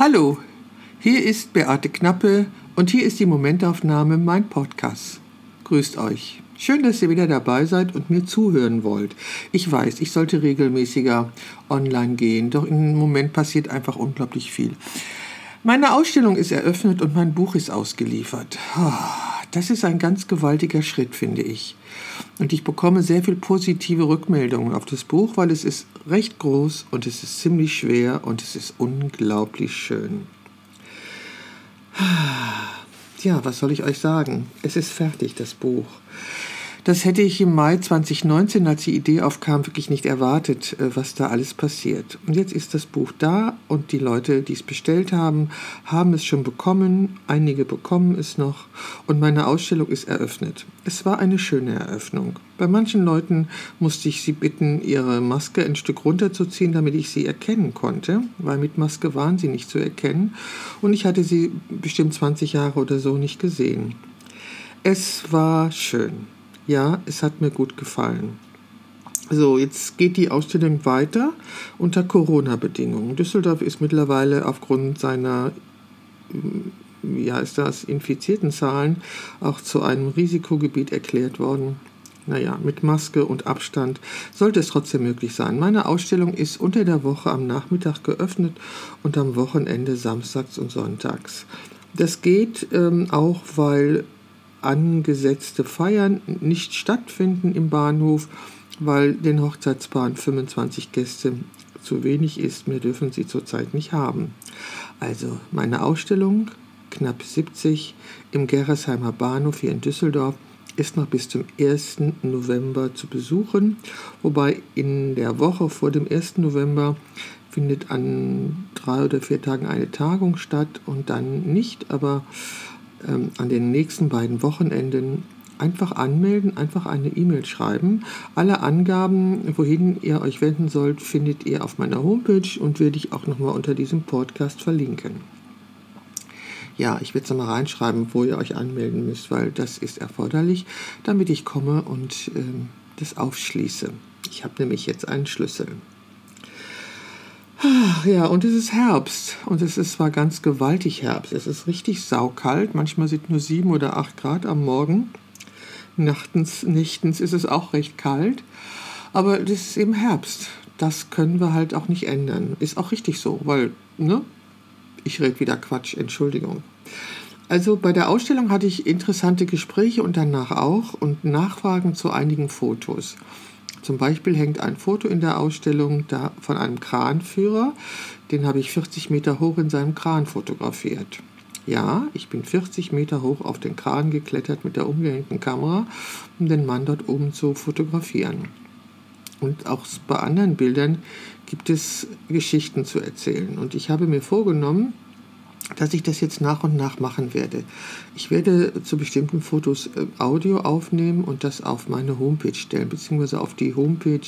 Hallo, hier ist Beate Knappe und hier ist die Momentaufnahme, mein Podcast. Grüßt euch. Schön, dass ihr wieder dabei seid und mir zuhören wollt. Ich weiß, ich sollte regelmäßiger online gehen, doch im Moment passiert einfach unglaublich viel. Meine Ausstellung ist eröffnet und mein Buch ist ausgeliefert. Ah, das ist ein ganz gewaltiger Schritt, finde ich. Und ich bekomme sehr viel positive Rückmeldungen auf das Buch, weil es ist recht groß und es ist ziemlich schwer und es ist unglaublich schön. Ja, was soll ich euch sagen? Es ist fertig, das Buch. Das hätte ich im Mai 2019, als die Idee aufkam, wirklich nicht erwartet, äh, was da alles passiert. Und jetzt ist das Buch da und die Leute, die es bestellt haben, haben es schon bekommen, einige bekommen es noch und meine Ausstellung ist eröffnet. Es war eine schöne Eröffnung. Bei manchen Leuten musste ich sie bitten, ihre Maske ein Stück runterzuziehen, damit ich sie erkennen konnte, weil mit Maske waren sie nicht zu erkennen und ich hatte sie bestimmt 20 Jahre oder so nicht gesehen. Es war schön. Ja, es hat mir gut gefallen. So, jetzt geht die Ausstellung weiter unter Corona-Bedingungen. Düsseldorf ist mittlerweile aufgrund seiner ja, ist das infizierten Zahlen auch zu einem Risikogebiet erklärt worden. Naja, mit Maske und Abstand sollte es trotzdem möglich sein. Meine Ausstellung ist unter der Woche am Nachmittag geöffnet und am Wochenende samstags und sonntags. Das geht ähm, auch, weil angesetzte Feiern nicht stattfinden im Bahnhof, weil den Hochzeitspaaren 25 Gäste zu wenig ist. Mehr dürfen sie zurzeit nicht haben. Also meine Ausstellung, knapp 70, im Gerresheimer Bahnhof hier in Düsseldorf, ist noch bis zum 1. November zu besuchen, wobei in der Woche vor dem 1. November findet an drei oder vier Tagen eine Tagung statt und dann nicht, aber ähm, an den nächsten beiden Wochenenden einfach anmelden, einfach eine E-Mail schreiben. Alle Angaben, wohin ihr euch wenden sollt, findet ihr auf meiner Homepage und werde ich auch nochmal unter diesem Podcast verlinken. Ja, ich werde es nochmal reinschreiben, wo ihr euch anmelden müsst, weil das ist erforderlich, damit ich komme und äh, das aufschließe. Ich habe nämlich jetzt einen Schlüssel. Ja, und es ist Herbst und es ist zwar ganz gewaltig Herbst. Es ist richtig saukalt. Manchmal sind nur sieben oder acht Grad am Morgen. Nachtens, nächtens ist es auch recht kalt. Aber das ist eben Herbst. Das können wir halt auch nicht ändern. Ist auch richtig so, weil, ne? Ich rede wieder Quatsch, Entschuldigung. Also bei der Ausstellung hatte ich interessante Gespräche und danach auch und Nachfragen zu einigen Fotos. Zum Beispiel hängt ein Foto in der Ausstellung da von einem Kranführer. Den habe ich 40 Meter hoch in seinem Kran fotografiert. Ja, ich bin 40 Meter hoch auf den Kran geklettert mit der umgehängten Kamera, um den Mann dort oben zu fotografieren. Und auch bei anderen Bildern gibt es Geschichten zu erzählen. Und ich habe mir vorgenommen, dass ich das jetzt nach und nach machen werde. Ich werde zu bestimmten Fotos äh, Audio aufnehmen und das auf meine Homepage stellen, beziehungsweise auf die Homepage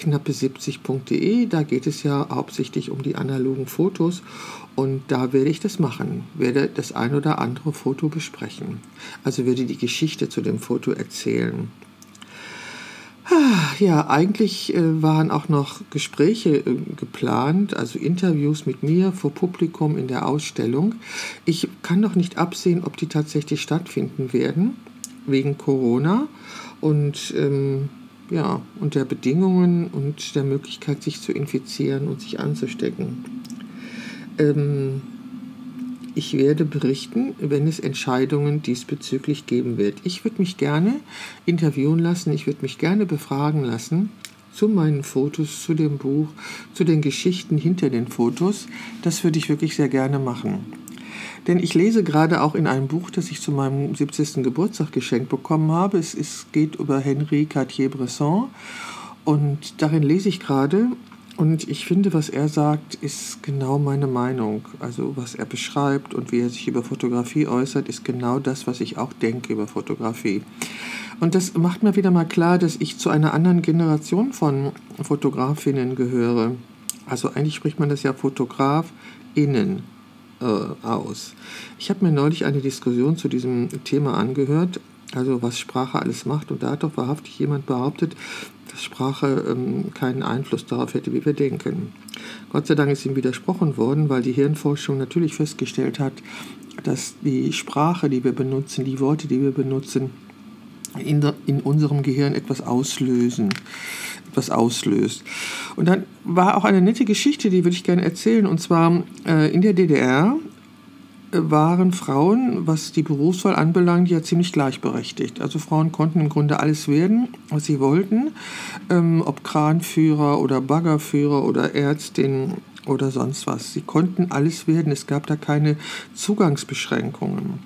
knappe70.de. Da geht es ja hauptsächlich um die analogen Fotos und da werde ich das machen, werde das ein oder andere Foto besprechen. Also werde die Geschichte zu dem Foto erzählen. Ja, eigentlich äh, waren auch noch Gespräche äh, geplant, also Interviews mit mir vor Publikum in der Ausstellung. Ich kann noch nicht absehen, ob die tatsächlich stattfinden werden, wegen Corona und ähm, ja, und der Bedingungen und der Möglichkeit, sich zu infizieren und sich anzustecken. Ähm, ich werde berichten, wenn es Entscheidungen diesbezüglich geben wird. Ich würde mich gerne interviewen lassen, ich würde mich gerne befragen lassen zu meinen Fotos, zu dem Buch, zu den Geschichten hinter den Fotos. Das würde ich wirklich sehr gerne machen. Denn ich lese gerade auch in einem Buch, das ich zu meinem 70. Geburtstag geschenkt bekommen habe. Es, es geht über Henri Cartier-Bresson. Und darin lese ich gerade, und ich finde, was er sagt, ist genau meine Meinung. Also was er beschreibt und wie er sich über Fotografie äußert, ist genau das, was ich auch denke über Fotografie. Und das macht mir wieder mal klar, dass ich zu einer anderen Generation von Fotografinnen gehöre. Also eigentlich spricht man das ja Fotografinnen äh, aus. Ich habe mir neulich eine Diskussion zu diesem Thema angehört also was Sprache alles macht. Und da hat doch wahrhaftig jemand behauptet, Sprache ähm, keinen Einfluss darauf hätte, wie wir denken. Gott sei Dank ist ihm widersprochen worden, weil die Hirnforschung natürlich festgestellt hat, dass die Sprache, die wir benutzen, die Worte, die wir benutzen, in, in unserem Gehirn etwas auslösen, etwas auslöst. Und dann war auch eine nette Geschichte, die würde ich gerne erzählen. Und zwar äh, in der DDR waren Frauen, was die Berufswahl anbelangt, ja ziemlich gleichberechtigt. Also Frauen konnten im Grunde alles werden, was sie wollten, ähm, ob Kranführer oder Baggerführer oder Ärztin oder sonst was. Sie konnten alles werden. Es gab da keine Zugangsbeschränkungen.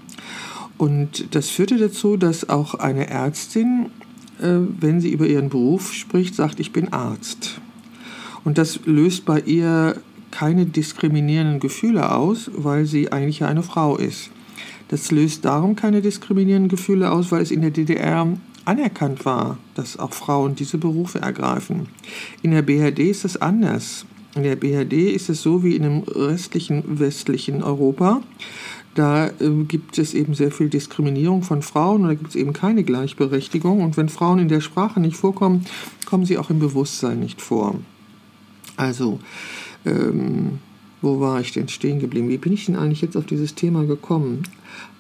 Und das führte dazu, dass auch eine Ärztin, äh, wenn sie über ihren Beruf spricht, sagt, ich bin Arzt. Und das löst bei ihr keine diskriminierenden Gefühle aus, weil sie eigentlich eine Frau ist. Das löst darum keine diskriminierenden Gefühle aus, weil es in der DDR anerkannt war, dass auch Frauen diese Berufe ergreifen. In der BRD ist das anders. In der BRD ist es so wie in dem restlichen westlichen Europa. Da äh, gibt es eben sehr viel Diskriminierung von Frauen und da gibt es eben keine Gleichberechtigung. Und wenn Frauen in der Sprache nicht vorkommen, kommen sie auch im Bewusstsein nicht vor. Also ähm, wo war ich denn stehen geblieben? Wie bin ich denn eigentlich jetzt auf dieses Thema gekommen?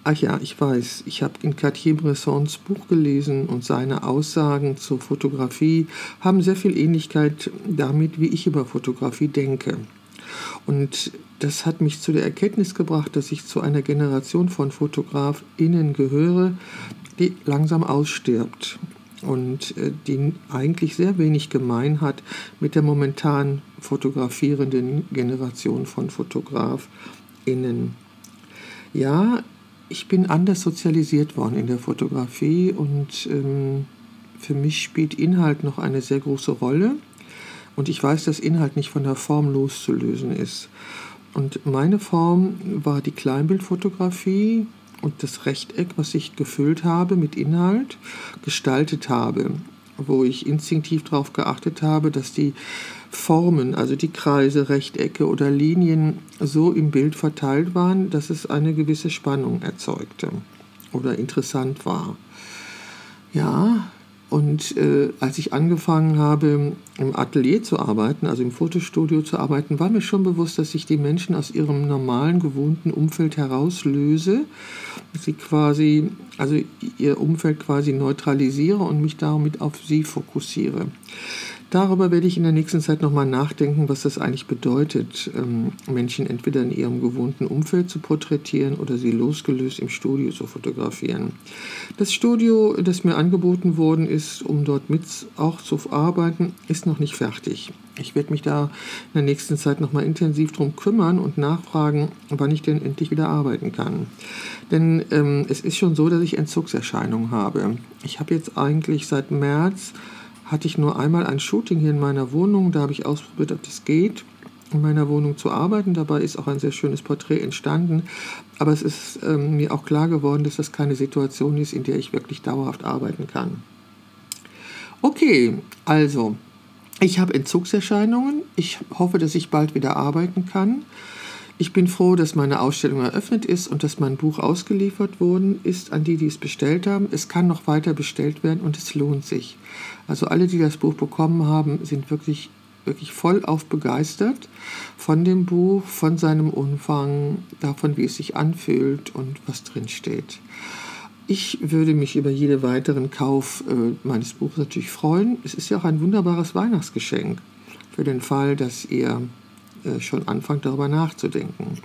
Ach ja, ich weiß, ich habe in Cartier-Bressons Buch gelesen und seine Aussagen zur Fotografie haben sehr viel Ähnlichkeit damit, wie ich über Fotografie denke. Und das hat mich zu der Erkenntnis gebracht, dass ich zu einer Generation von FotografInnen gehöre, die langsam ausstirbt und äh, die eigentlich sehr wenig gemein hat mit der momentan fotografierenden Generation von FotografInnen. Ja, ich bin anders sozialisiert worden in der Fotografie und ähm, für mich spielt Inhalt noch eine sehr große Rolle. Und ich weiß, dass Inhalt nicht von der Form loszulösen ist. Und meine Form war die Kleinbildfotografie, und das Rechteck, was ich gefüllt habe mit Inhalt, gestaltet habe, wo ich instinktiv darauf geachtet habe, dass die Formen, also die Kreise, Rechtecke oder Linien so im Bild verteilt waren, dass es eine gewisse Spannung erzeugte oder interessant war. Ja, und äh, als ich angefangen habe, im Atelier zu arbeiten, also im Fotostudio zu arbeiten, war mir schon bewusst, dass ich die Menschen aus ihrem normalen, gewohnten Umfeld herauslöse, sie quasi, also ihr Umfeld quasi neutralisiere und mich damit auf sie fokussiere. Darüber werde ich in der nächsten Zeit nochmal nachdenken, was das eigentlich bedeutet, ähm, Menschen entweder in ihrem gewohnten Umfeld zu porträtieren oder sie losgelöst im Studio zu fotografieren. Das Studio, das mir angeboten worden ist, um dort mit auch zu arbeiten, ist noch nicht fertig. Ich werde mich da in der nächsten Zeit nochmal intensiv drum kümmern und nachfragen, wann ich denn endlich wieder arbeiten kann. Denn ähm, es ist schon so, dass ich Entzugserscheinungen habe. Ich habe jetzt eigentlich seit März hatte ich nur einmal ein Shooting hier in meiner Wohnung. Da habe ich ausprobiert, ob das geht, in meiner Wohnung zu arbeiten. Dabei ist auch ein sehr schönes Porträt entstanden. Aber es ist ähm, mir auch klar geworden, dass das keine Situation ist, in der ich wirklich dauerhaft arbeiten kann. Okay, also, ich habe Entzugserscheinungen. Ich hoffe, dass ich bald wieder arbeiten kann. Ich bin froh, dass meine Ausstellung eröffnet ist und dass mein Buch ausgeliefert worden ist an die, die es bestellt haben. Es kann noch weiter bestellt werden und es lohnt sich. Also alle, die das Buch bekommen haben, sind wirklich wirklich vollauf begeistert von dem Buch, von seinem Umfang, davon, wie es sich anfühlt und was drin steht. Ich würde mich über jeden weiteren Kauf äh, meines Buches natürlich freuen. Es ist ja auch ein wunderbares Weihnachtsgeschenk für den Fall, dass ihr äh, schon anfangt darüber nachzudenken.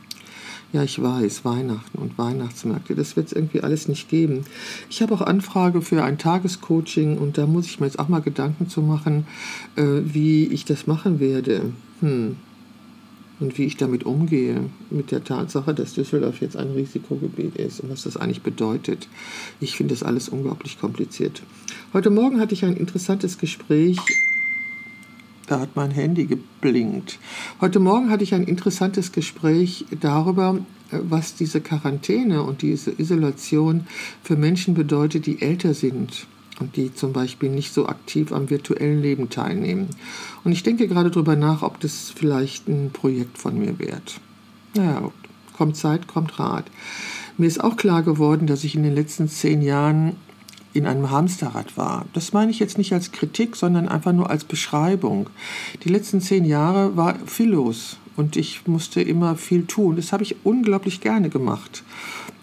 Ja, ich weiß, Weihnachten und Weihnachtsmärkte, das wird es irgendwie alles nicht geben. Ich habe auch Anfrage für ein Tagescoaching und da muss ich mir jetzt auch mal Gedanken zu machen, äh, wie ich das machen werde. Hm. Und wie ich damit umgehe, mit der Tatsache, dass Düsseldorf jetzt ein Risikogebiet ist und was das eigentlich bedeutet. Ich finde das alles unglaublich kompliziert. Heute Morgen hatte ich ein interessantes Gespräch da hat mein Handy geblinkt. Heute Morgen hatte ich ein interessantes Gespräch darüber, äh, was diese Quarantäne und diese Isolation für Menschen bedeutet, die älter sind und die zum Beispiel nicht so aktiv am virtuellen Leben teilnehmen. Und ich denke gerade darüber nach, ob das vielleicht ein Projekt von mir wird. Naja, kommt Zeit, kommt Rat. Mir ist auch klar geworden, dass ich in den letzten zehn Jahren in einem Hamsterrad war. Das meine ich jetzt nicht als Kritik, sondern einfach nur als Beschreibung. Die letzten zehn Jahre war viel los und ich musste immer viel tun. Das habe ich unglaublich gerne gemacht.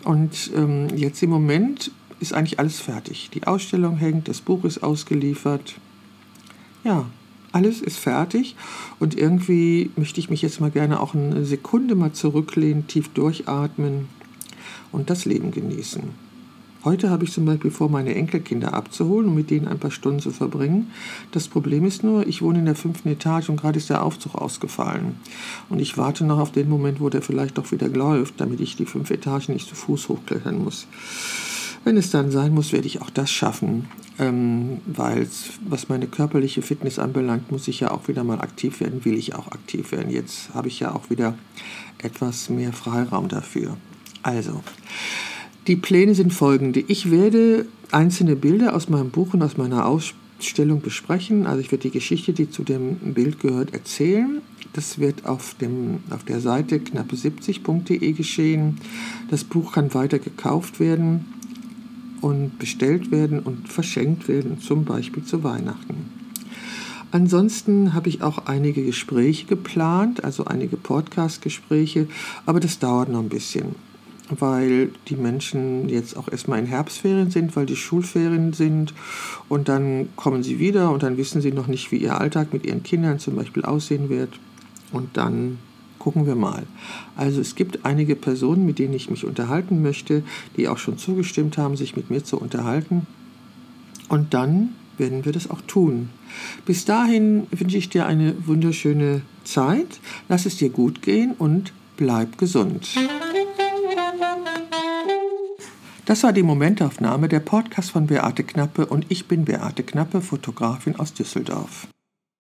Und ähm, jetzt im Moment ist eigentlich alles fertig. Die Ausstellung hängt, das Buch ist ausgeliefert. Ja, alles ist fertig und irgendwie möchte ich mich jetzt mal gerne auch eine Sekunde mal zurücklehnen, tief durchatmen und das Leben genießen. Heute habe ich zum Beispiel vor, meine Enkelkinder abzuholen und mit denen ein paar Stunden zu verbringen. Das Problem ist nur, ich wohne in der fünften Etage und gerade ist der Aufzug ausgefallen. Und ich warte noch auf den Moment, wo der vielleicht doch wieder läuft, damit ich die fünf Etagen nicht zu Fuß hochklettern muss. Wenn es dann sein muss, werde ich auch das schaffen, ähm, weil was meine körperliche Fitness anbelangt, muss ich ja auch wieder mal aktiv werden, will ich auch aktiv werden. Jetzt habe ich ja auch wieder etwas mehr Freiraum dafür. Also, die Pläne sind folgende. Ich werde einzelne Bilder aus meinem Buch und aus meiner Ausstellung besprechen. Also ich werde die Geschichte, die zu dem Bild gehört, erzählen. Das wird auf, dem, auf der Seite knappe70.de geschehen. Das Buch kann weiter gekauft werden und bestellt werden und verschenkt werden, zum Beispiel zu Weihnachten. Ansonsten habe ich auch einige Gespräche geplant, also einige Podcast-Gespräche, aber das dauert noch ein bisschen, weil die Menschen jetzt auch erstmal in Herbstferien sind, weil die Schulferien sind und dann kommen sie wieder und dann wissen sie noch nicht, wie ihr Alltag mit ihren Kindern zum Beispiel aussehen wird und dann Gucken wir mal. Also es gibt einige Personen, mit denen ich mich unterhalten möchte, die auch schon zugestimmt haben, sich mit mir zu unterhalten. Und dann werden wir das auch tun. Bis dahin wünsche ich dir eine wunderschöne Zeit. Lass es dir gut gehen und bleib gesund. Das war die Momentaufnahme, der Podcast von Beate Knappe und ich bin Beate Knappe, Fotografin aus Düsseldorf.